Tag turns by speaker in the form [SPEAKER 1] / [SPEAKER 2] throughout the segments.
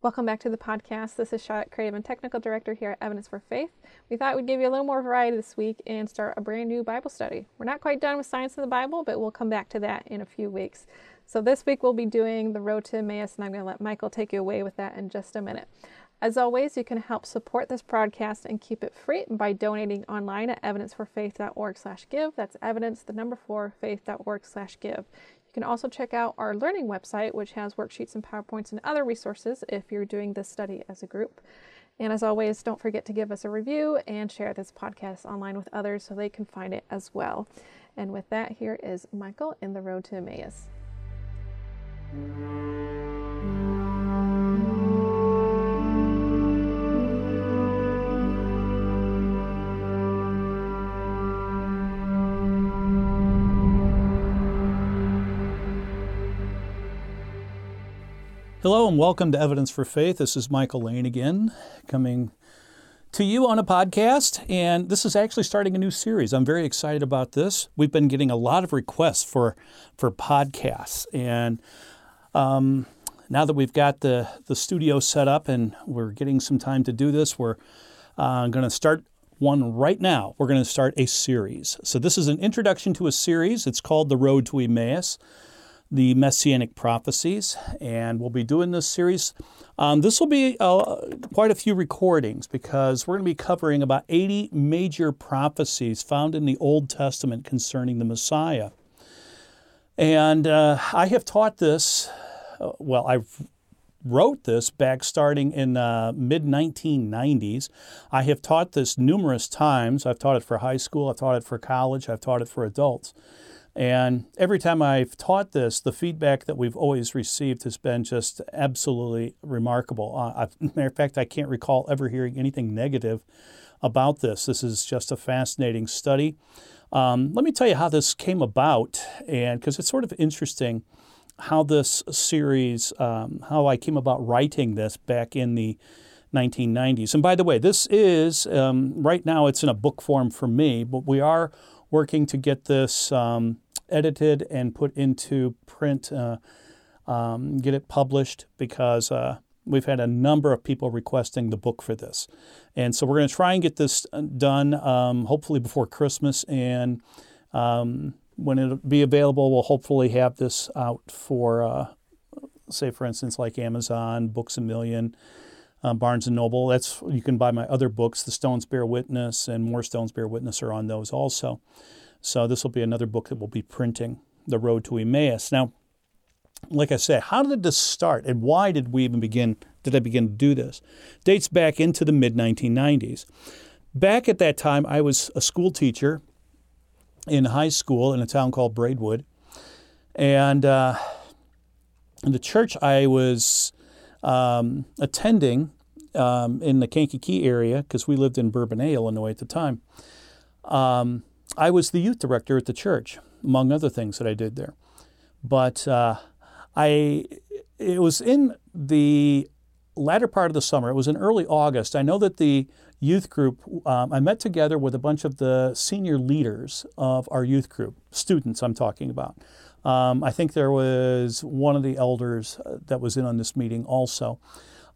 [SPEAKER 1] Welcome back to the podcast. This is Charlotte and Technical Director here at Evidence for Faith. We thought we'd give you a little more variety this week and start a brand new Bible study. We're not quite done with science in the Bible, but we'll come back to that in a few weeks. So this week we'll be doing the road to Emmaus, and I'm going to let Michael take you away with that in just a minute. As always, you can help support this broadcast and keep it free by donating online at evidenceforfaith.org slash give. That's evidence, the number four, faith.org/give. You can also check out our learning website, which has worksheets and PowerPoints and other resources if you're doing this study as a group. And as always, don't forget to give us a review and share this podcast online with others so they can find it as well. And with that, here is Michael in the road to Emmaus.
[SPEAKER 2] Hello and welcome to Evidence for Faith. This is Michael Lane again, coming to you on a podcast. And this is actually starting a new series. I'm very excited about this. We've been getting a lot of requests for, for podcasts. And um, now that we've got the, the studio set up and we're getting some time to do this, we're uh, going to start one right now. We're going to start a series. So, this is an introduction to a series. It's called The Road to Emmaus the Messianic prophecies, and we'll be doing this series. Um, this will be uh, quite a few recordings because we're going to be covering about 80 major prophecies found in the Old Testament concerning the Messiah. And uh, I have taught this, uh, well, I wrote this back starting in uh, mid 1990s. I have taught this numerous times. I've taught it for high school, I've taught it for college, I've taught it for adults. And every time I've taught this, the feedback that we've always received has been just absolutely remarkable. Uh, matter of fact, I can't recall ever hearing anything negative about this. This is just a fascinating study. Um, let me tell you how this came about, and because it's sort of interesting how this series, um, how I came about writing this back in the 1990s. And by the way, this is um, right now it's in a book form for me, but we are working to get this um, edited and put into print, uh, um, get it published because uh, we've had a number of people requesting the book for this. And so we're going to try and get this uh, done um, hopefully before Christmas. And um, when it'll be available, we'll hopefully have this out for, uh, say, for instance, like Amazon, Books a Million. Uh, Barnes and Noble. That's you can buy my other books. The Stones Bear Witness and More Stones Bear Witness are on those also. So this will be another book that we'll be printing, The Road to Emmaus. Now, like I said, how did this start and why did we even begin did I begin to do this? Dates back into the mid 1990s. Back at that time, I was a school teacher in high school in a town called Braidwood. And uh, the church I was um, attending um, in the Kankakee area, because we lived in Bourbonnais, Illinois at the time, um, I was the youth director at the church, among other things that I did there. But uh, I, it was in the latter part of the summer. It was in early August. I know that the youth group, um, I met together with a bunch of the senior leaders of our youth group, students I'm talking about. Um, I think there was one of the elders uh, that was in on this meeting also.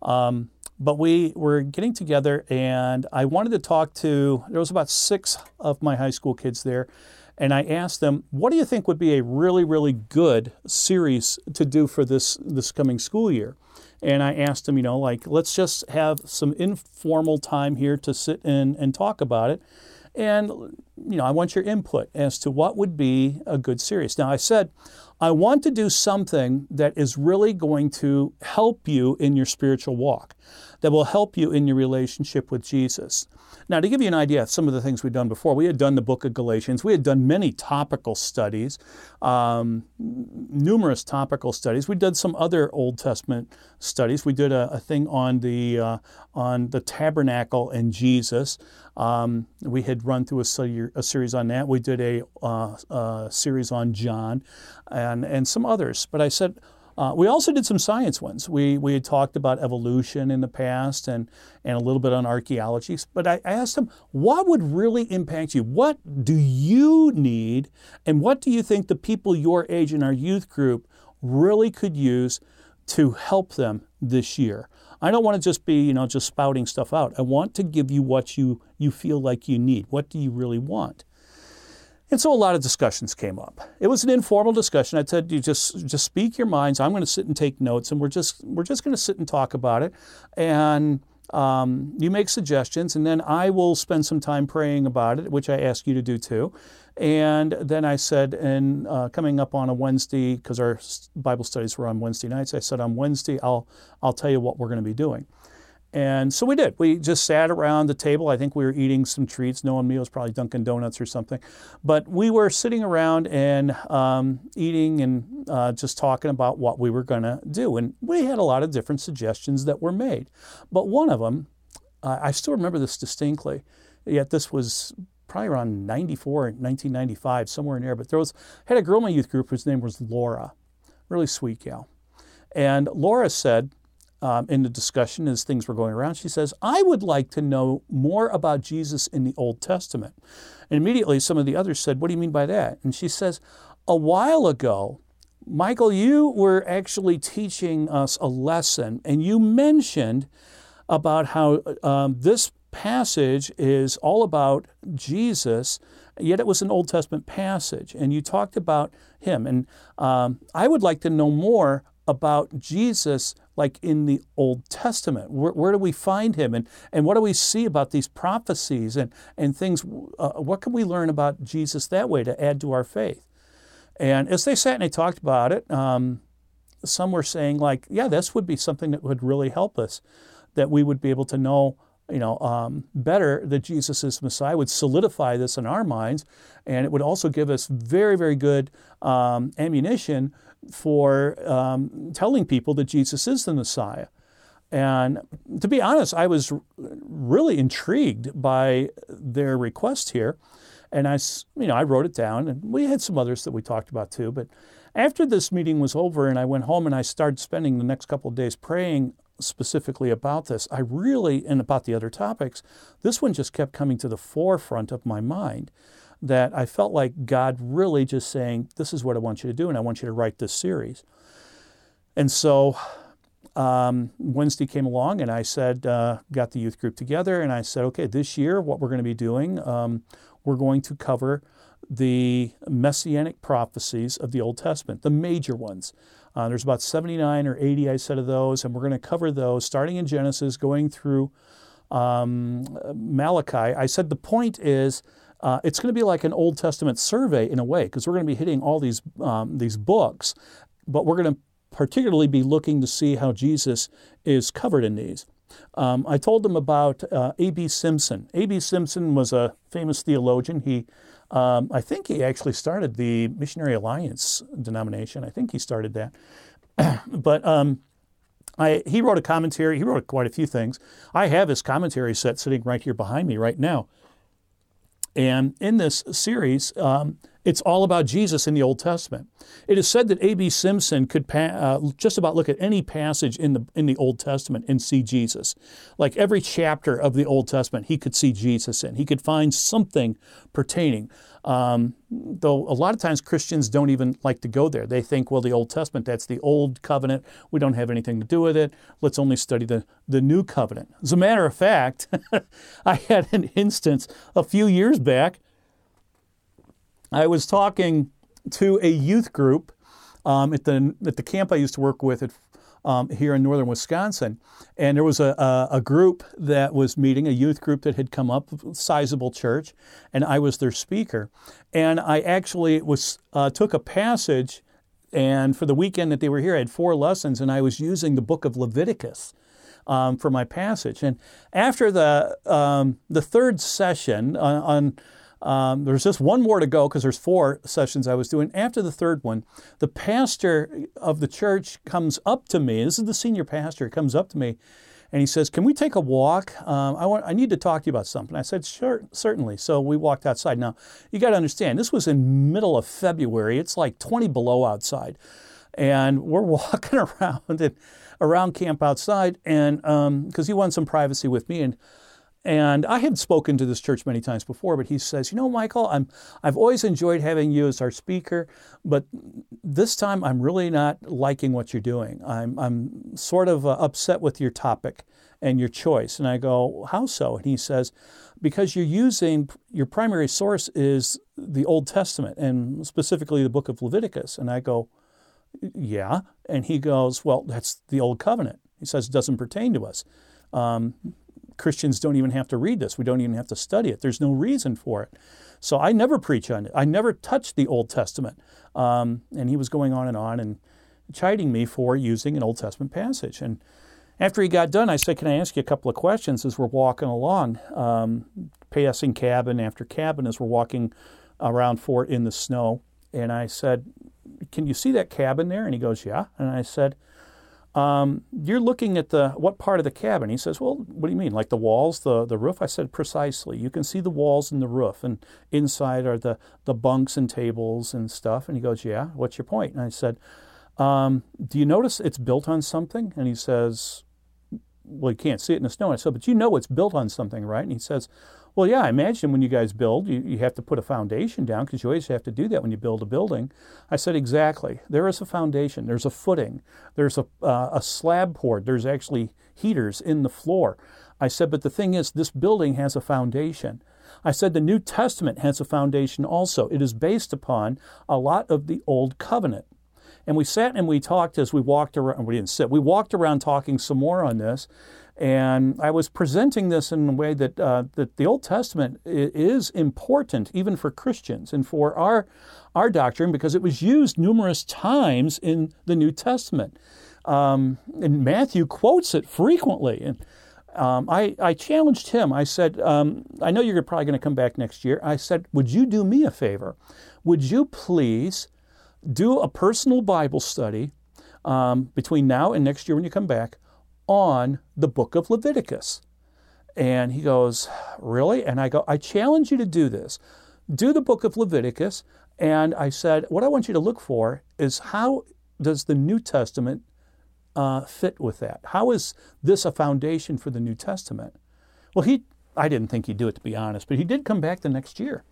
[SPEAKER 2] Um, but we were getting together, and I wanted to talk to. There was about six of my high school kids there, and I asked them, "What do you think would be a really, really good series to do for this this coming school year?" And I asked them, you know, like, let's just have some informal time here to sit in and talk about it. And, you know, I want your input as to what would be a good series. Now, I said, I want to do something that is really going to help you in your spiritual walk, that will help you in your relationship with Jesus. Now, to give you an idea of some of the things we've done before, we had done the book of Galatians. We had done many topical studies, um, numerous topical studies. We did some other Old Testament studies. We did a, a thing on the uh, on the tabernacle and Jesus. Um, we had run through a, a, series on that. We did a, uh, a series on John, and and some others. But I said uh, we also did some science ones. We, we had talked about evolution in the past and, and a little bit on archaeology. But I asked them, what would really impact you? What do you need? And what do you think the people your age in our youth group really could use to help them this year? I don't want to just be, you know, just spouting stuff out. I want to give you what you, you feel like you need. What do you really want? And so a lot of discussions came up. It was an informal discussion. I said, "You just just speak your minds. I'm going to sit and take notes, and we're just we're just going to sit and talk about it." And um, you make suggestions, and then I will spend some time praying about it, which I ask you to do too. And then I said, and uh, coming up on a Wednesday, because our Bible studies were on Wednesday nights, I said on Wednesday I'll I'll tell you what we're going to be doing. And so we did. We just sat around the table. I think we were eating some treats. Knowing me, it was probably Dunkin' Donuts or something. But we were sitting around and um, eating and uh, just talking about what we were going to do. And we had a lot of different suggestions that were made. But one of them, uh, I still remember this distinctly, yet this was probably around 94, 1995, somewhere in there. But there was, I had a girl in my youth group whose name was Laura, really sweet gal. And Laura said, um, in the discussion as things were going around, she says, I would like to know more about Jesus in the Old Testament. And immediately some of the others said, What do you mean by that? And she says, A while ago, Michael, you were actually teaching us a lesson, and you mentioned about how um, this passage is all about Jesus, yet it was an Old Testament passage, and you talked about him. And um, I would like to know more about Jesus like in the Old Testament? Where, where, do we find him? And, and what do we see about these prophecies and, and things? Uh, what can we learn about Jesus that way to add to our faith? And as they sat and they talked about it, um, some were saying, like, yeah, this would be something that would really help us, that we would be able to know you know, um, better that Jesus is Messiah would solidify this in our minds, and it would also give us very, very good um, ammunition for um, telling people that Jesus is the Messiah. And to be honest, I was really intrigued by their request here. And I, you know, I wrote it down, and we had some others that we talked about too. But after this meeting was over, and I went home and I started spending the next couple of days praying specifically about this, I really, and about the other topics, this one just kept coming to the forefront of my mind that I felt like God really just saying, This is what I want you to do, and I want you to write this series. And so um, Wednesday came along, and I said, uh, got the youth group together, and I said, okay, this year, what we're going to be doing, um, we're going to cover the messianic prophecies of the Old Testament, the major ones. Uh, there's about 79 or 80, I said, of those, and we're going to cover those starting in Genesis, going through um, Malachi. I said the point is uh, it's going to be like an Old Testament survey in a way, because we're going to be hitting all these, um, these books, but we're going to particularly be looking to see how Jesus is covered in these. Um, I told them about uh, A.B. Simpson. A.B. Simpson was a famous theologian. He, um, I think he actually started the Missionary Alliance denomination. I think he started that. but um, I, he wrote a commentary. He wrote quite a few things. I have his commentary set sitting right here behind me right now. And in this series, um, it's all about Jesus in the Old Testament. It is said that A.B. Simpson could pa- uh, just about look at any passage in the, in the Old Testament and see Jesus. Like every chapter of the Old Testament, he could see Jesus in. He could find something pertaining. Um, though a lot of times Christians don't even like to go there. They think, well, the Old Testament, that's the Old Covenant. We don't have anything to do with it. Let's only study the, the New Covenant. As a matter of fact, I had an instance a few years back I was talking to a youth group um, at the at the camp I used to work with at, um, here in northern Wisconsin, and there was a, a, a, group that was meeting, a youth group that had come up, sizable church, and I was their speaker, and I actually was uh, took a passage, and for the weekend that they were here, I had four lessons, and I was using the book of Leviticus. Um, for my passage, and after the um, the third session on, on um, there's just one more to go because there's four sessions I was doing. After the third one, the pastor of the church comes up to me. This is the senior pastor. Comes up to me, and he says, "Can we take a walk? Um, I want. I need to talk to you about something." I said, "Sure, certainly." So we walked outside. Now you got to understand, this was in middle of February. It's like 20 below outside, and we're walking around and around camp outside, and because um, he wanted some privacy with me and and I had spoken to this church many times before, but he says, "You know, Michael, I'm I've always enjoyed having you as our speaker, but this time I'm really not liking what you're doing. I'm I'm sort of uh, upset with your topic and your choice." And I go, "How so?" And he says, "Because you're using your primary source is the Old Testament and specifically the book of Leviticus." And I go, "Yeah." And he goes, "Well, that's the Old Covenant." He says it doesn't pertain to us. Um, Christians don't even have to read this. We don't even have to study it. There's no reason for it. So I never preach on it. I never touched the Old Testament. Um, and he was going on and on and chiding me for using an Old Testament passage. And after he got done, I said, Can I ask you a couple of questions as we're walking along, um, passing cabin after cabin as we're walking around Fort in the snow? And I said, Can you see that cabin there? And he goes, Yeah. And I said, um, you're looking at the what part of the cabin? He says, Well, what do you mean? Like the walls, the, the roof? I said, Precisely. You can see the walls and the roof, and inside are the, the bunks and tables and stuff. And he goes, Yeah, what's your point? And I said, um, Do you notice it's built on something? And he says, Well, you can't see it in the snow. And I said, But you know it's built on something, right? And he says, well, yeah, I imagine when you guys build, you, you have to put a foundation down because you always have to do that when you build a building. I said, exactly. There is a foundation, there's a footing, there's a, uh, a slab poured, there's actually heaters in the floor. I said, but the thing is, this building has a foundation. I said, the New Testament has a foundation also. It is based upon a lot of the Old Covenant. And we sat and we talked as we walked around. We didn't sit. We walked around talking some more on this. And I was presenting this in a way that, uh, that the Old Testament is important even for Christians and for our, our doctrine because it was used numerous times in the New Testament. Um, and Matthew quotes it frequently. And um, I, I challenged him. I said, um, I know you're probably going to come back next year. I said, Would you do me a favor? Would you please do a personal Bible study um, between now and next year when you come back on the book of Leviticus. And he goes, Really? And I go, I challenge you to do this. Do the book of Leviticus. And I said, What I want you to look for is how does the New Testament uh, fit with that? How is this a foundation for the New Testament? Well, he, I didn't think he'd do it to be honest, but he did come back the next year.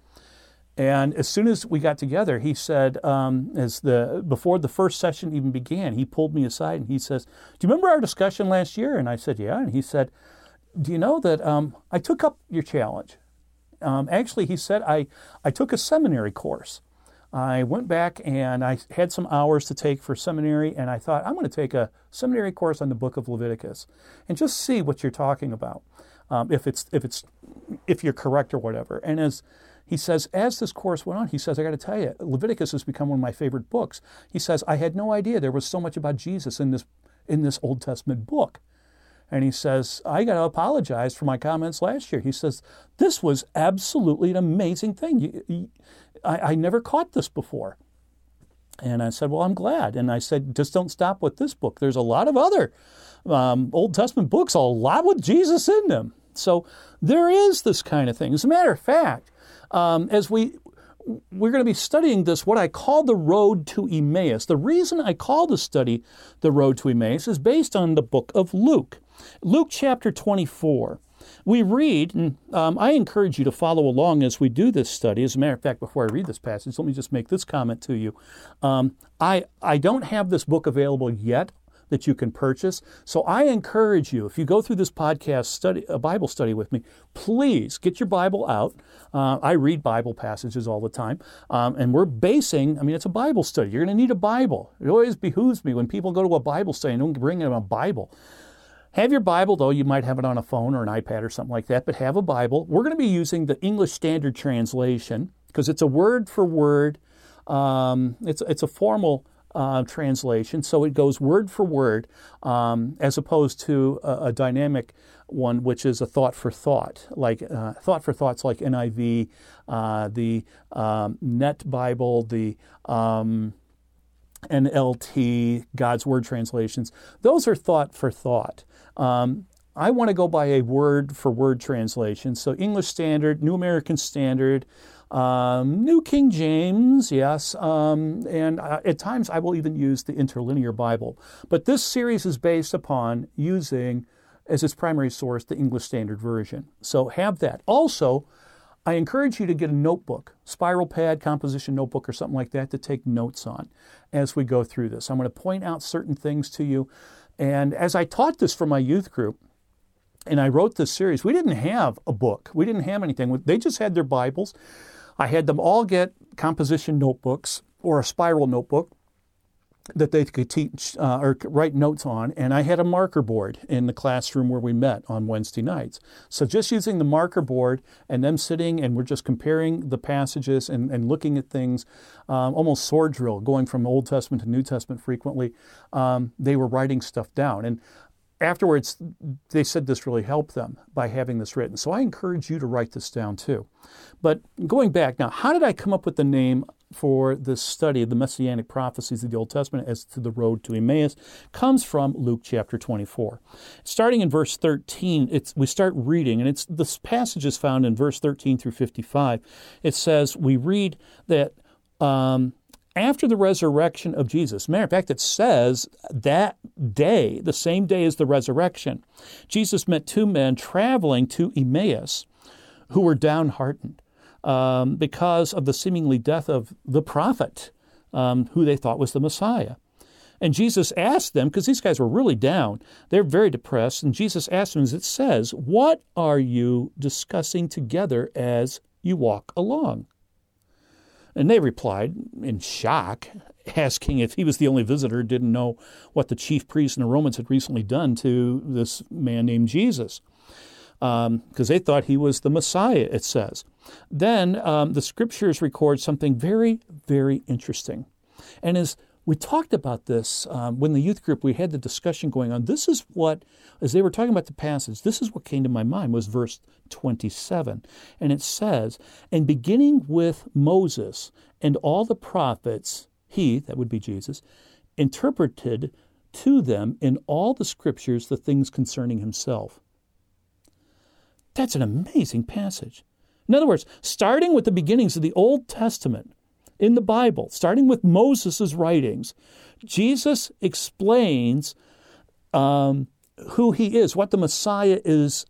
[SPEAKER 2] And as soon as we got together, he said, um, as the before the first session even began, he pulled me aside and he says, "Do you remember our discussion last year?" And I said, "Yeah." And he said, "Do you know that um, I took up your challenge?" Um, actually, he said, "I I took a seminary course. I went back and I had some hours to take for seminary, and I thought I'm going to take a seminary course on the Book of Leviticus and just see what you're talking about, um, if it's if it's if you're correct or whatever." And as he says, as this course went on, he says, I got to tell you, Leviticus has become one of my favorite books. He says, I had no idea there was so much about Jesus in this, in this Old Testament book. And he says, I got to apologize for my comments last year. He says, This was absolutely an amazing thing. You, you, I, I never caught this before. And I said, Well, I'm glad. And I said, Just don't stop with this book. There's a lot of other um, Old Testament books, a lot with Jesus in them. So there is this kind of thing. As a matter of fact, um, as we we're going to be studying this, what I call the road to Emmaus. The reason I call the study the road to Emmaus is based on the book of Luke. Luke chapter 24. We read, and um, I encourage you to follow along as we do this study. As a matter of fact, before I read this passage, let me just make this comment to you. Um, I, I don't have this book available yet that you can purchase. So I encourage you, if you go through this podcast study, a Bible study with me, please get your Bible out. Uh, I read Bible passages all the time, um, and we're basing. I mean, it's a Bible study. You're going to need a Bible. It always behooves me when people go to a Bible study and don't bring them a Bible. Have your Bible, though, you might have it on a phone or an iPad or something like that, but have a Bible. We're going to be using the English Standard Translation because it's a word for word, um, it's, it's a formal uh, translation, so it goes word for word, um, as opposed to a, a, dynamic one, which is a thought for thought, like uh, thought for thoughts like NIV, uh, the um, Net Bible, the um, NLT, God's Word translations. Those are thought for thought. Um, I want to go by a word for word translation. So English Standard, New American Standard, um, New King James, yes, um, and uh, at times I will even use the Interlinear Bible. But this series is based upon using as its primary source the English Standard Version. So have that. Also, I encourage you to get a notebook, spiral pad, composition notebook, or something like that to take notes on as we go through this. I'm going to point out certain things to you. And as I taught this for my youth group, and I wrote this series, we didn't have a book. We didn't have anything. They just had their Bibles. I had them all get composition notebooks or a spiral notebook that they could teach uh, or write notes on, and I had a marker board in the classroom where we met on Wednesday nights. So just using the marker board and them sitting and we're just comparing the passages and, and looking at things, um, almost sword drill, going from Old Testament to New Testament frequently. Um, they were writing stuff down, and afterwards they said this really helped them by having this written. So I encourage you to write this down too. But going back now, how did I come up with the name for this study of the messianic prophecies of the Old Testament as to the road to Emmaus comes from Luke chapter 24. Starting in verse 13, it's, we start reading, and it's this passage is found in verse 13 through 55. It says, We read that um, after the resurrection of Jesus, matter of fact, it says that day, the same day as the resurrection, Jesus met two men traveling to Emmaus who were downhearted um, because of the seemingly death of the prophet um, who they thought was the Messiah. And Jesus asked them, because these guys were really down, they're very depressed, and Jesus asked them, as it says, What are you discussing together as you walk along? And they replied in shock, asking if he was the only visitor, didn't know what the chief priests and the Romans had recently done to this man named Jesus because um, they thought he was the Messiah, it says. Then um, the scriptures record something very, very interesting. And as we talked about this um, when the youth group we had the discussion going on, this is what, as they were talking about the passage, this is what came to my mind was verse 27. And it says, And beginning with Moses and all the prophets, he, that would be Jesus, interpreted to them in all the scriptures the things concerning himself. That's an amazing passage. In other words, starting with the beginnings of the Old Testament in the Bible, starting with Moses' writings, Jesus explains um, who he is, what the Messiah is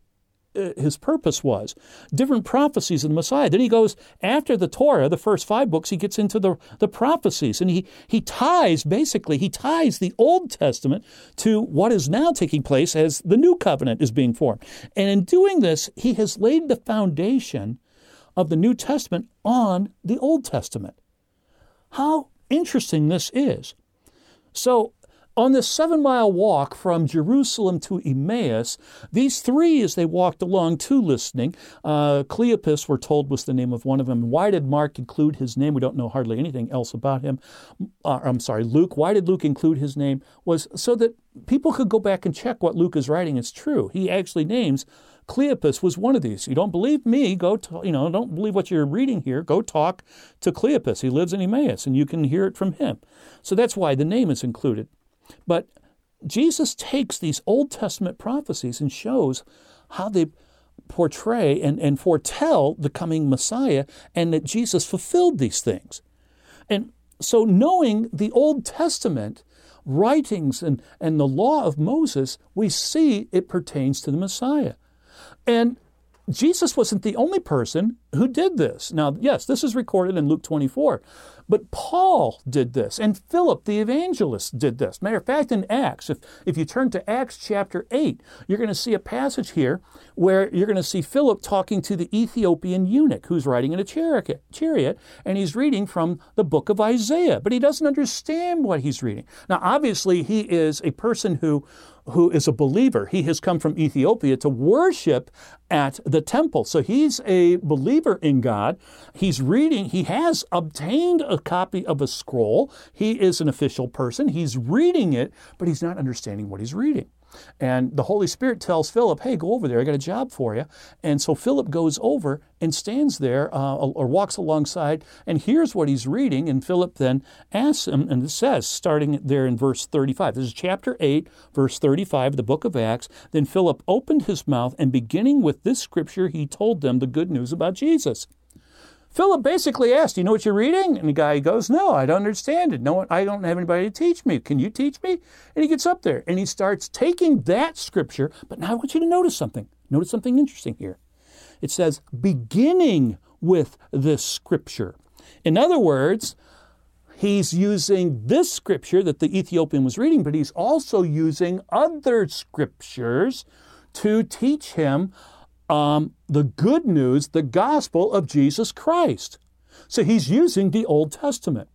[SPEAKER 2] uh, his purpose was. Different prophecies of the Messiah. Then he goes after the Torah, the first five books, he gets into the, the prophecies and he, he ties, basically, he ties the Old Testament to what is now taking place as the new covenant is being formed. And in doing this, he has laid the foundation of the New Testament on the Old Testament. How interesting this is. So on this seven mile walk from Jerusalem to Emmaus, these three, as they walked along, two listening, uh, Cleopas, we're told, was the name of one of them. Why did Mark include his name? We don't know hardly anything else about him. Uh, I'm sorry, Luke. Why did Luke include his name? Was so that people could go back and check what Luke is writing is true. He actually names Cleopas was one of these. You don't believe me? Go, to, you know, don't believe what you're reading here. Go talk to Cleopas. He lives in Emmaus, and you can hear it from him. So that's why the name is included. But Jesus takes these Old Testament prophecies and shows how they portray and, and foretell the coming Messiah and that Jesus fulfilled these things. And so, knowing the Old Testament writings and, and the law of Moses, we see it pertains to the Messiah. And Jesus wasn't the only person who did this. Now, yes, this is recorded in Luke 24, but Paul did this, and Philip the evangelist did this. Matter of fact, in Acts, if, if you turn to Acts chapter 8, you're going to see a passage here where you're going to see Philip talking to the Ethiopian eunuch who's riding in a chariot, chariot, and he's reading from the book of Isaiah, but he doesn't understand what he's reading. Now, obviously, he is a person who who is a believer. He has come from Ethiopia to worship at the temple. So he's a believer in God. He's reading, he has obtained a copy of a scroll. He is an official person. He's reading it, but he's not understanding what he's reading. And the Holy Spirit tells Philip, hey, go over there. I got a job for you. And so Philip goes over and stands there uh, or walks alongside and hears what he's reading. And Philip then asks him, and it says, starting there in verse 35, this is chapter 8, verse 35 of the book of Acts. Then Philip opened his mouth, and beginning with this scripture, he told them the good news about Jesus. Philip basically asked, You know what you're reading? And the guy goes, No, I don't understand it. No, I don't have anybody to teach me. Can you teach me? And he gets up there and he starts taking that scripture. But now I want you to notice something. Notice something interesting here. It says, beginning with this scripture. In other words, he's using this scripture that the Ethiopian was reading, but he's also using other scriptures to teach him um, the good news, the gospel of Jesus Christ. So he's using the Old Testament.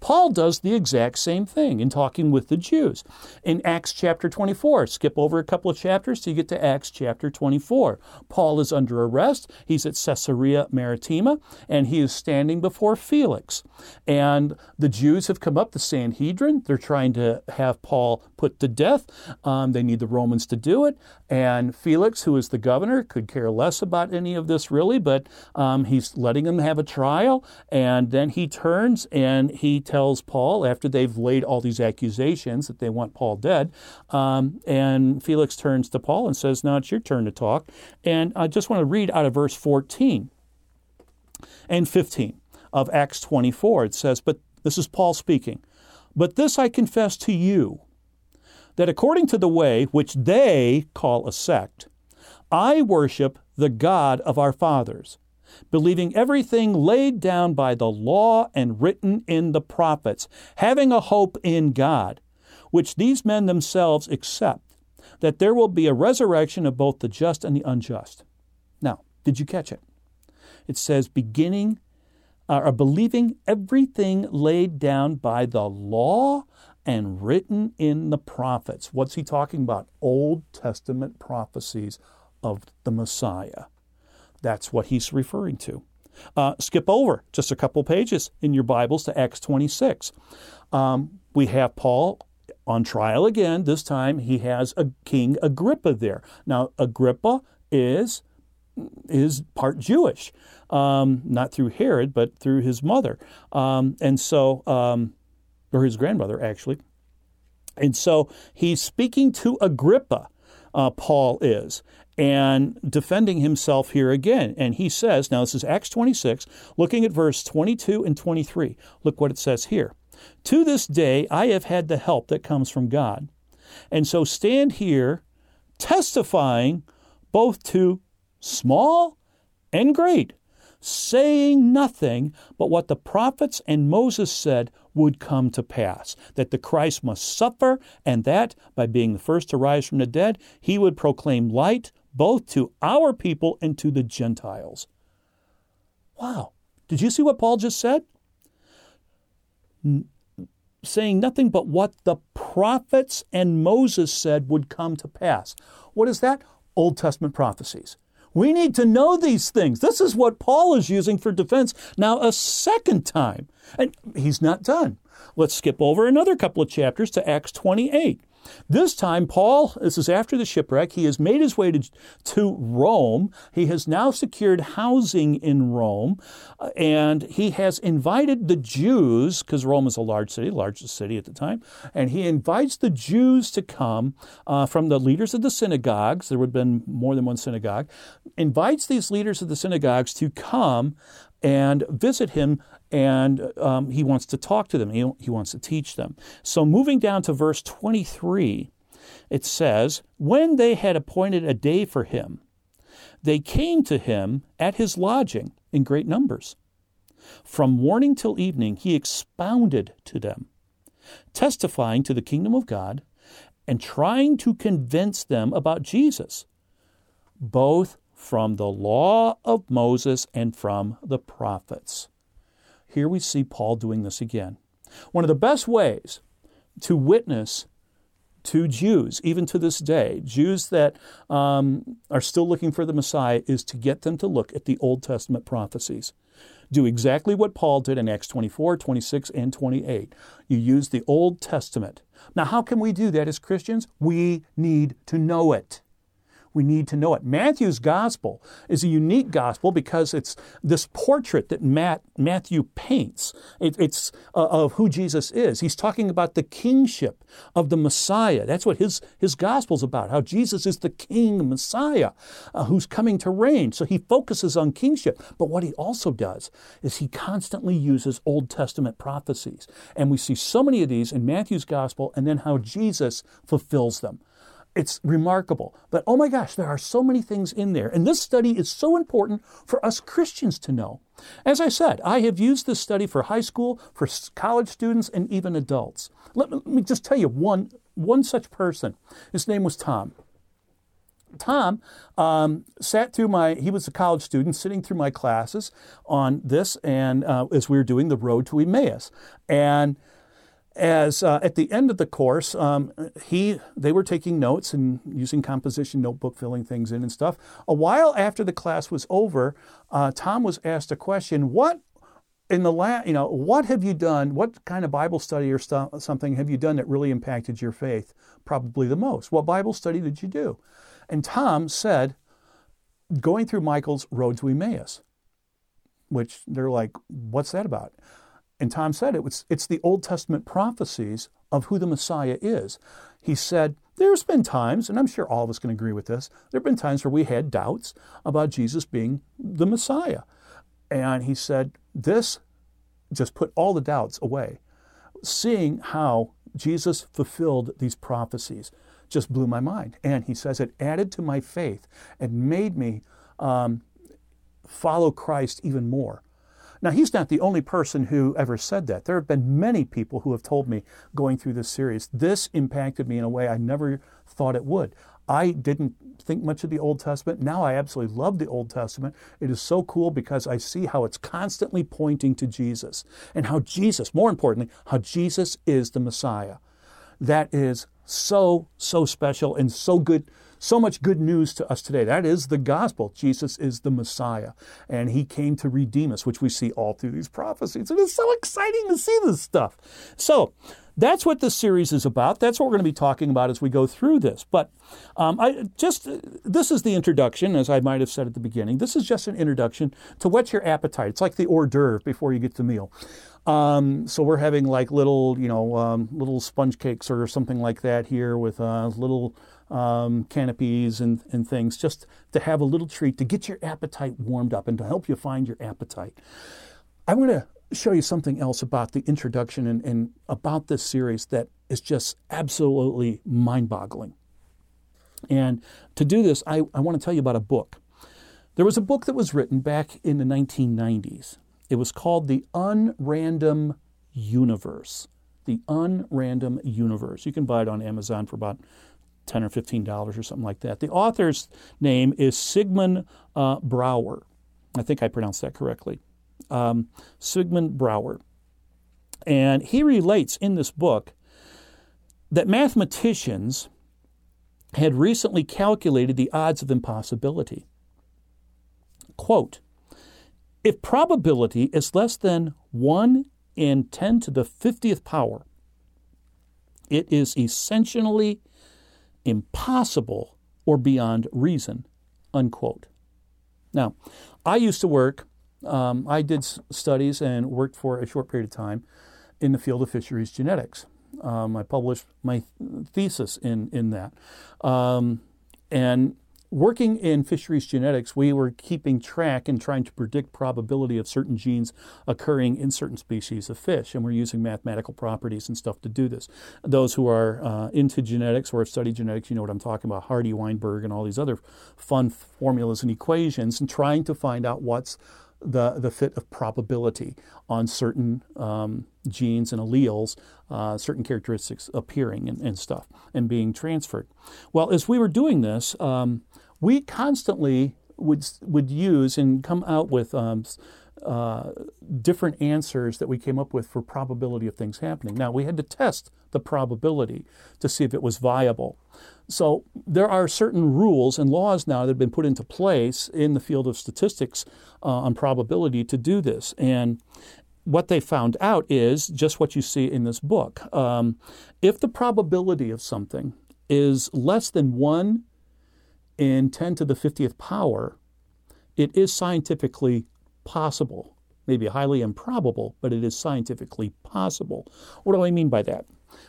[SPEAKER 2] Paul does the exact same thing in talking with the Jews. In Acts chapter 24, skip over a couple of chapters you get to Acts chapter 24. Paul is under arrest. He's at Caesarea Maritima, and he is standing before Felix. And the Jews have come up, the Sanhedrin. They're trying to have Paul put to death. Um, they need the Romans to do it. And Felix, who is the governor, could care less about any of this really, but um, he's letting them have a trial. And then he turns and he tells Paul, after they've laid all these accusations that they want Paul dead, um, and Felix turns to Paul and says, Now it's your turn to talk. And I just want to read out of verse 14 and 15 of Acts 24. It says, But this is Paul speaking. But this I confess to you that according to the way which they call a sect, I worship the God of our fathers, believing everything laid down by the law and written in the prophets, having a hope in God, which these men themselves accept, that there will be a resurrection of both the just and the unjust. Now, did you catch it? It says, beginning uh, believing everything laid down by the law and written in the prophets. What's he talking about? Old Testament prophecies of the Messiah. That's what he's referring to. Uh, skip over just a couple pages in your Bibles to Acts 26. Um, we have Paul on trial again. This time he has a King Agrippa there. Now, Agrippa is is part Jewish, um, not through Herod, but through his mother, um, and so um, or his grandmother, actually. And so he's speaking to Agrippa, uh, Paul is, and defending himself here again. And he says, now this is Acts 26, looking at verse 22 and 23. Look what it says here. To this day, I have had the help that comes from God. And so stand here testifying both to small and great saying nothing but what the prophets and Moses said would come to pass that the Christ must suffer, and that, by being the first to rise from the dead, he would proclaim light both to our people and to the Gentiles. Wow. Did you see what Paul just said? N- saying nothing but what the prophets and Moses said would come to pass. What is that? Old Testament prophecies. We need to know these things. This is what Paul is using for defense now a second time. And he's not done. Let's skip over another couple of chapters to Acts 28. This time, Paul, this is after the shipwreck, he has made his way to, to Rome. He has now secured housing in Rome, uh, and he has invited the Jews, because Rome is a large city, largest city at the time, and he invites the Jews to come uh, from the leaders of the synagogues. There would have been more than one synagogue. Invites these leaders of the synagogues to come and visit him and um, he wants to talk to them. He, he wants to teach them. So, moving down to verse 23, it says, When they had appointed a day for him, they came to him at his lodging in great numbers. From morning till evening, he expounded to them, testifying to the kingdom of God and trying to convince them about Jesus, both from the law of Moses and from the prophets. Here we see Paul doing this again. One of the best ways to witness to Jews, even to this day, Jews that um, are still looking for the Messiah, is to get them to look at the Old Testament prophecies. Do exactly what Paul did in Acts 24, 26, and 28. You use the Old Testament. Now, how can we do that as Christians? We need to know it. We need to know it. Matthew's gospel is a unique gospel because it's this portrait that Matt, Matthew paints. It, it's uh, of who Jesus is. He's talking about the kingship of the Messiah. That's what his, his gospel's about, how Jesus is the king Messiah uh, who's coming to reign. So he focuses on kingship. But what he also does is he constantly uses Old Testament prophecies. And we see so many of these in Matthew's gospel and then how Jesus fulfills them. It's remarkable. But oh my gosh, there are so many things in there. And this study is so important for us Christians to know. As I said, I have used this study for high school, for college students, and even adults. Let me, just tell you one, one such person. His name was Tom. Tom um, sat through my, he was a college student sitting through my classes on this, and uh, as we were doing the road to Emmaus. And as uh, at the end of the course, um, he they were taking notes and using composition notebook, filling things in and stuff. A while after the class was over, uh, Tom was asked a question: What in the last, you know, what have you done? What kind of Bible study or st- something have you done that really impacted your faith? Probably the most. What Bible study did you do? And Tom said, going through Michael's Road to Emmaus, which they're like, what's that about? And Tom said it was, it's the Old Testament prophecies of who the Messiah is. He said, There's been times, and I'm sure all of us can agree with this, there have been times where we had doubts about Jesus being the Messiah. And he said, This just put all the doubts away. Seeing how Jesus fulfilled these prophecies just blew my mind. And he says it added to my faith and made me um, follow Christ even more. Now, he's not the only person who ever said that. There have been many people who have told me going through this series, this impacted me in a way I never thought it would. I didn't think much of the Old Testament. Now I absolutely love the Old Testament. It is so cool because I see how it's constantly pointing to Jesus and how Jesus, more importantly, how Jesus is the Messiah. That is so, so special and so good so much good news to us today. That is the gospel. Jesus is the Messiah, and he came to redeem us, which we see all through these prophecies. It is so exciting to see this stuff. So, that's what this series is about. That's what we're going to be talking about as we go through this. But um, I just this is the introduction, as I might have said at the beginning. This is just an introduction to whet your appetite. It's like the hors d'oeuvre before you get the meal. Um, so we're having like little, you know, um, little sponge cakes or something like that here with uh, little um, canapés and, and things, just to have a little treat to get your appetite warmed up and to help you find your appetite. I'm going to show you something else about the introduction and, and about this series that is just absolutely mind boggling. And to do this, I, I want to tell you about a book. There was a book that was written back in the 1990s. It was called The Unrandom Universe. The Unrandom Universe. You can buy it on Amazon for about 10 or 15 dollars or something like that. The author's name is Sigmund uh. I think I pronounced that correctly. Um, Sigmund Brouwer. And he relates in this book that mathematicians had recently calculated the odds of impossibility. Quote, if probability is less than 1 in 10 to the 50th power, it is essentially impossible or beyond reason, unquote. Now, I used to work, um, I did studies and worked for a short period of time in the field of fisheries genetics. Um, I published my thesis in, in that. Um, and working in fisheries genetics, we were keeping track and trying to predict probability of certain genes occurring in certain species of fish, and we're using mathematical properties and stuff to do this. Those who are uh, into genetics or have studied genetics, you know what I'm talking about, Hardy, Weinberg, and all these other fun formulas and equations, and trying to find out what's the, the fit of probability on certain um, genes and alleles, uh, certain characteristics appearing and, and, stuff and being transferred. Well, as we were doing this, um, we constantly would would use and come out with um, uh, different answers that we came up with for probability of things happening. Now we had to test the probability to see if it was viable. So there are certain rules and laws now that have been put into place in the field of statistics uh, on probability to do this. And what they found out is just what you see in this book. Um, if the probability of something is less than one in 10 to the 50th power, it is scientifically possible. Maybe highly improbable, but it is scientifically possible. What do I mean by that?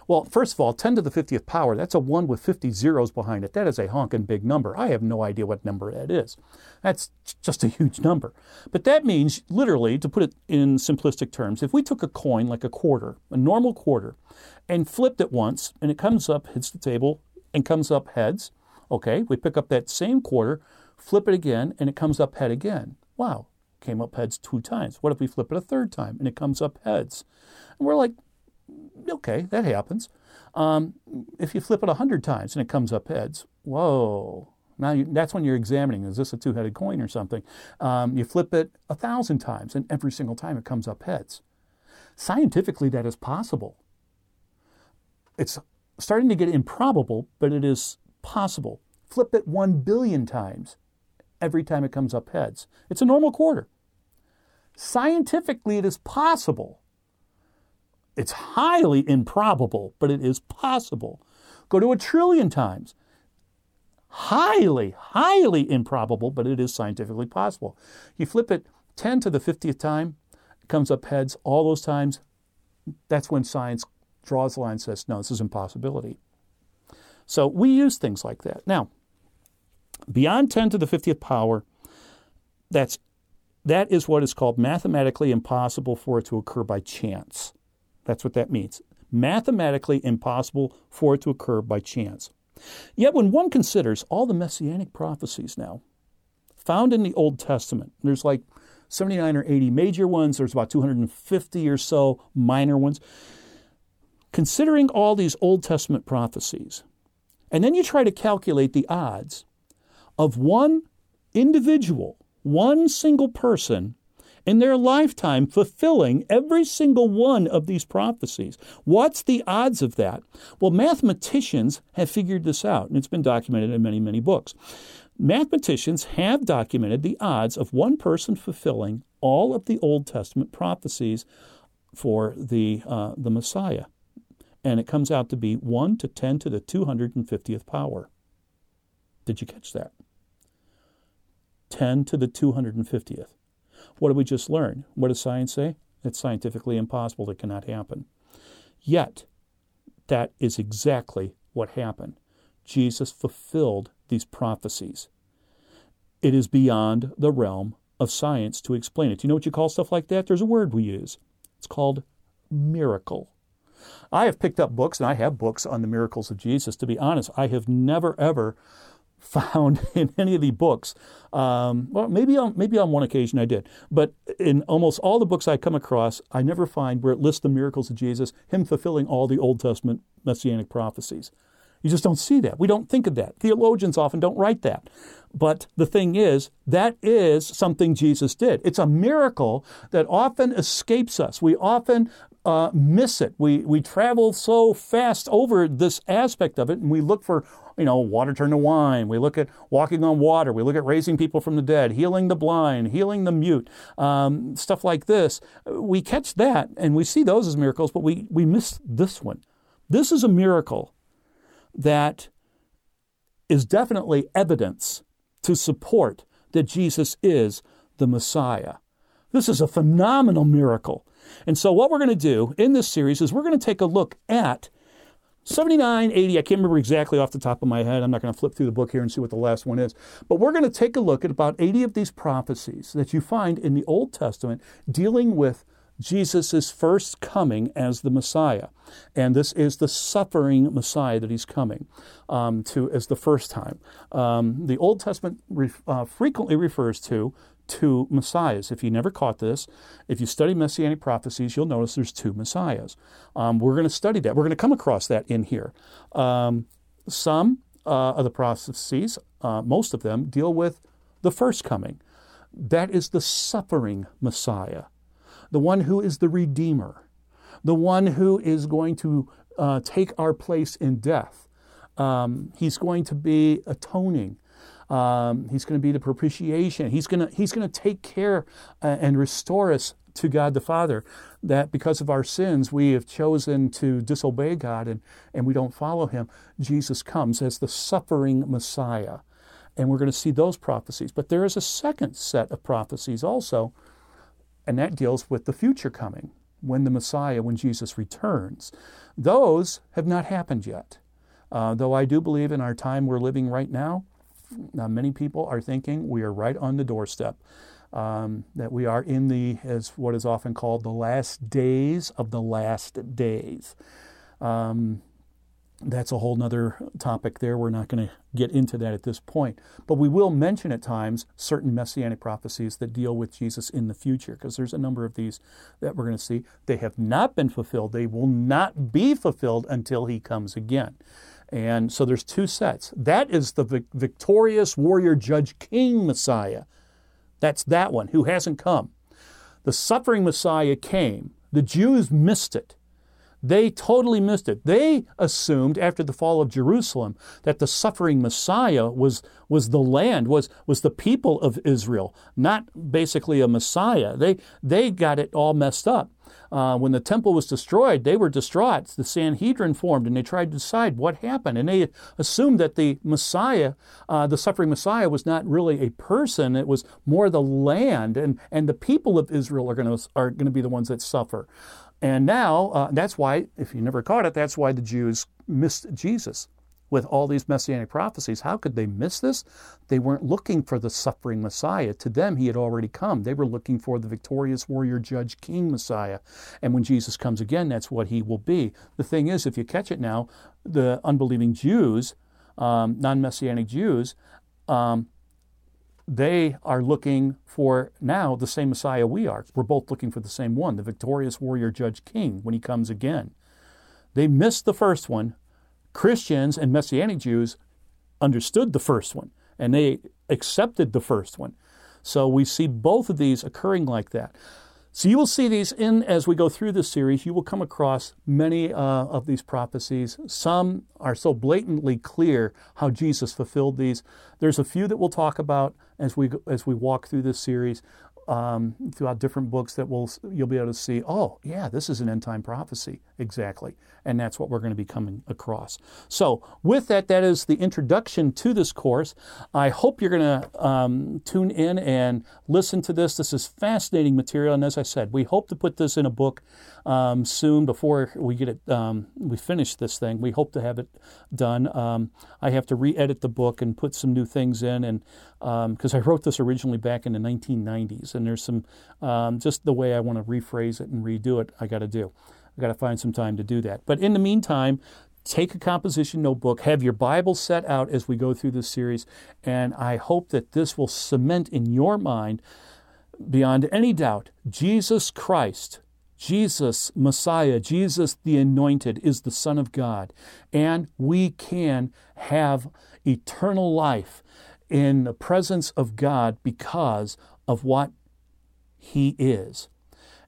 [SPEAKER 2] Well, first of all, 10 to the 50th power, that's a 1 with 50 zeros behind it. That is a honking big number. I have no idea what number that is. That's just a huge number. But that means, literally, to put it in simplistic terms, if we took a coin like a quarter, a normal quarter, and flipped it once, and it comes up, hits the table, and comes up heads, okay, we pick up that same quarter, flip it again, and it comes up head again. Wow, came up heads two times. What if we flip it a third time and it comes up heads? And we're like, okay, that happens. Um, if you flip it a hundred times and it comes up heads, whoa. Now you, that's when you're examining, is this a two-headed coin or something? Um, you flip it a thousand times and every single time it comes up heads. Scientifically, that is possible. It's starting to get improbable, but it is possible. Flip it one billion times every time it comes up heads. It's a normal quarter. Scientifically, it is possible. It's highly improbable, but it is possible. Go to a trillion times. Highly, highly improbable, but it is scientifically possible. You flip it 10 to the 50th time, it comes up heads all those times. That's when science draws the line and says, no, this is impossibility. So we use things like that. Now, beyond 10 to the 50th power, that's, that is what is called mathematically impossible for it to occur by chance. That's what that means. Mathematically impossible for it to occur by chance. Yet, when one considers all the messianic prophecies now found in the Old Testament, there's like 79 or 80 major ones, there's about 250 or so minor ones. Considering all these Old Testament prophecies, and then you try to calculate the odds of one individual, one single person in their lifetime fulfilling every single one of these prophecies. What's the odds of that? Well, mathematicians have figured this out, and it's been documented in many, many books. Mathematicians have documented the odds of one person fulfilling all of the Old Testament prophecies for the, uh, the Messiah. And it comes out to be 1 to 10 to the 250th power. Did you catch that? 10 to the 250th. What did we just learn? What does science say? It's scientifically impossible. It cannot happen. Yet, that is exactly what happened. Jesus fulfilled these prophecies. It is beyond the realm of science to explain it. Do you know what you call stuff like that? There's a word we use. It's called miracle. I have picked up books, and I have books on the miracles of Jesus. To be honest, I have never, ever found in any of the books. Um, well, maybe on maybe on one occasion I did, but in almost all the books I come across, I never find where it lists the miracles of Jesus, him fulfilling all the Old Testament messianic prophecies. You just don't see that. We don't think of that. Theologians often don't write that. But the thing is, that is something Jesus did. It's a miracle that often escapes us. We often uh, miss it. We, we travel so fast over this aspect of it, and we look for, you know, water turned to wine. We look at walking on water. We look at raising people from the dead, healing the blind, healing the mute, um, stuff like this. We catch that, and we see those as miracles, but we, we miss this one. This is a miracle that is definitely evidence to support that Jesus is the Messiah. This is a phenomenal miracle. And so, what we're going to do in this series is we're going to take a look at 79, 80, I can't remember exactly off the top of my head. I'm not going to flip through the book here and see what the last one is. But we're going to take a look at about 80 of these prophecies that you find in the Old Testament dealing with Jesus' first coming as the Messiah. And this is the suffering Messiah that he's coming um, to as the first time. Um, the Old Testament re- uh, frequently refers to two messiahs. If you never caught this, if you study messianic prophecies, you'll notice there's two messiahs. Um, we're going to study that. We're going to come across that in here. Um, some uh, of the prophecies, uh, most of them, deal with the first coming. That is the suffering Messiah the one who is the Redeemer, the one who is going to uh, take our place in death. Um, he's going to be atoning. Um, he's going to be the propitiation. He's going to, he's going to take care uh, and restore us to God the Father. That because of our sins, we have chosen to disobey God and, and we don't follow Him. Jesus comes as the suffering Messiah. And we're going to see those prophecies. But there is a second set of prophecies also, and that deals with the future coming, when the Messiah, when Jesus returns. Those have not happened yet. Uh, though I do believe in our time we're living right now, uh, many people are thinking we are right on the doorstep. Um, that we are in the, as what is often called, the last days of the last days. Um, that's a whole nother topic there. We're not going to get into that at this point. But we will mention at times certain messianic prophecies that deal with Jesus in the future, because there's a number of these that we're going to see. They have not been fulfilled. They will not be fulfilled until he comes again. And so there's two sets. That is the victorious warrior judge king Messiah. That's that one who hasn't come. The suffering Messiah came. The Jews missed it. They totally missed it. They assumed after the fall of Jerusalem that the suffering Messiah was, was the land, was, was the people of Israel, not basically a Messiah. They, they got it all messed up. Uh, when the temple was destroyed, they were distraught. The Sanhedrin formed and they tried to decide what happened. And they assumed that the Messiah, uh, the suffering Messiah, was not really a person, it was more the land, and, and the people of Israel are going to are to be the ones that suffer. And now, uh, that's why, if you never caught it, that's why the Jews missed Jesus with all these messianic prophecies. How could they miss this? They weren't looking for the suffering Messiah. To them, he had already come. They were looking for the victorious warrior, judge, king Messiah. And when Jesus comes again, that's what he will be. The thing is, if you catch it now, the unbelieving Jews, um, non messianic Jews, um, they are looking for now the same Messiah we are. We're both looking for the same one, the victorious warrior judge king when he comes again. They missed the first one. Christians and Messianic Jews understood the first one and they accepted the first one. So we see both of these occurring like that. So you will see these in as we go through this series. You will come across many uh, of these prophecies. Some are so blatantly clear how Jesus fulfilled these. There's a few that we'll talk about as we as we walk through this series um, throughout different books that will you'll be able to see. Oh, yeah, this is an end time prophecy exactly, and that's what we're going to be coming across. So, with that, that is the introduction to this course. I hope you're going to um, tune in and listen to this. This is fascinating material, and as I said, we hope to put this in a book um, soon before we get it. Um, we finish this thing. We hope to have it done. Um, I have to re-edit the book and put some new things in, and because um, I wrote this originally back in the 1990s, and there's some um, just the way I want to rephrase it and redo it. I got to do. I got to find some time to do that. But in the meantime, take a composition notebook, have your Bible set out as we go through this series, and I hope that this will cement in your mind, beyond any doubt, Jesus Christ Jesus, Messiah, Jesus the Anointed, is the Son of God. And we can have eternal life in the presence of God because of what He is.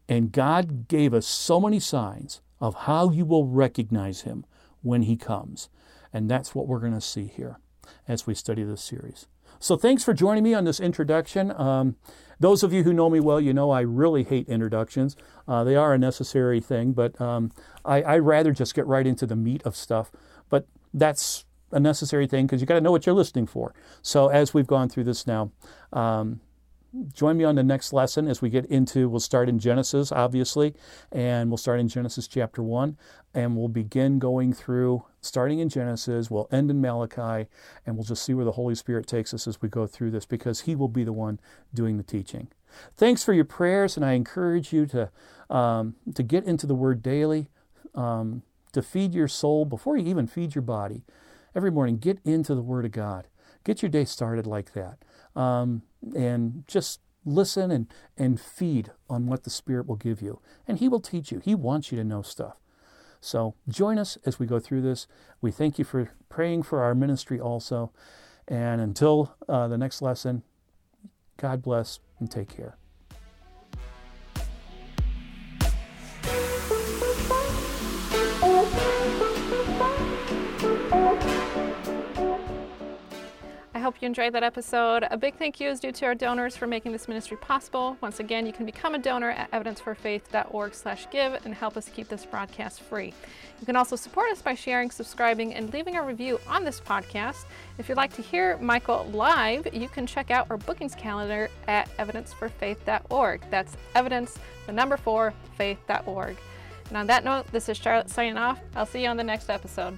[SPEAKER 2] And God gave us so many signs of how you will recognize Him when He comes. And that's what we're going to see here as we study this series. So, thanks for joining me on this introduction. Um, those of you who know me well, you know I really hate introductions. Uh, they are a necessary thing, but um, I, I rather just get right into the meat of stuff. But that's a necessary thing because you got to know what you're listening for. So, as we've gone through this now, um, join me on the next lesson as we get into, we'll start in Genesis, obviously, and we'll start in Genesis chapter 1, and we'll begin going through, starting in Genesis, we'll end in Malachi, and we'll just see where the Holy Spirit takes us as we go through this because He will be the one doing the teaching. Thanks for your prayers, and I encourage you to, um, to get into the Word daily, um, to feed your soul before you even feed your body. Every morning, get into the Word of God. Get your day started like that um, and just listen and, and feed on what the Spirit will give you. And He will teach you. He wants you to know stuff. So join us as we go through this. We thank you for praying for our ministry also. And until uh, the next lesson, God bless and take care.
[SPEAKER 1] You enjoyed that episode. A big thank you is due to our donors for making this ministry possible. Once again, you can become a donor at evidence4faith.org/give and help us keep this broadcast free. You can also support us by sharing, subscribing, and leaving a review on this podcast. If you'd like to hear Michael live, you can check out our bookings calendar at evidence4faith.org. That's evidence, the number four, faith.org. And on that note, this is Charlotte signing off. I'll see you on the next episode.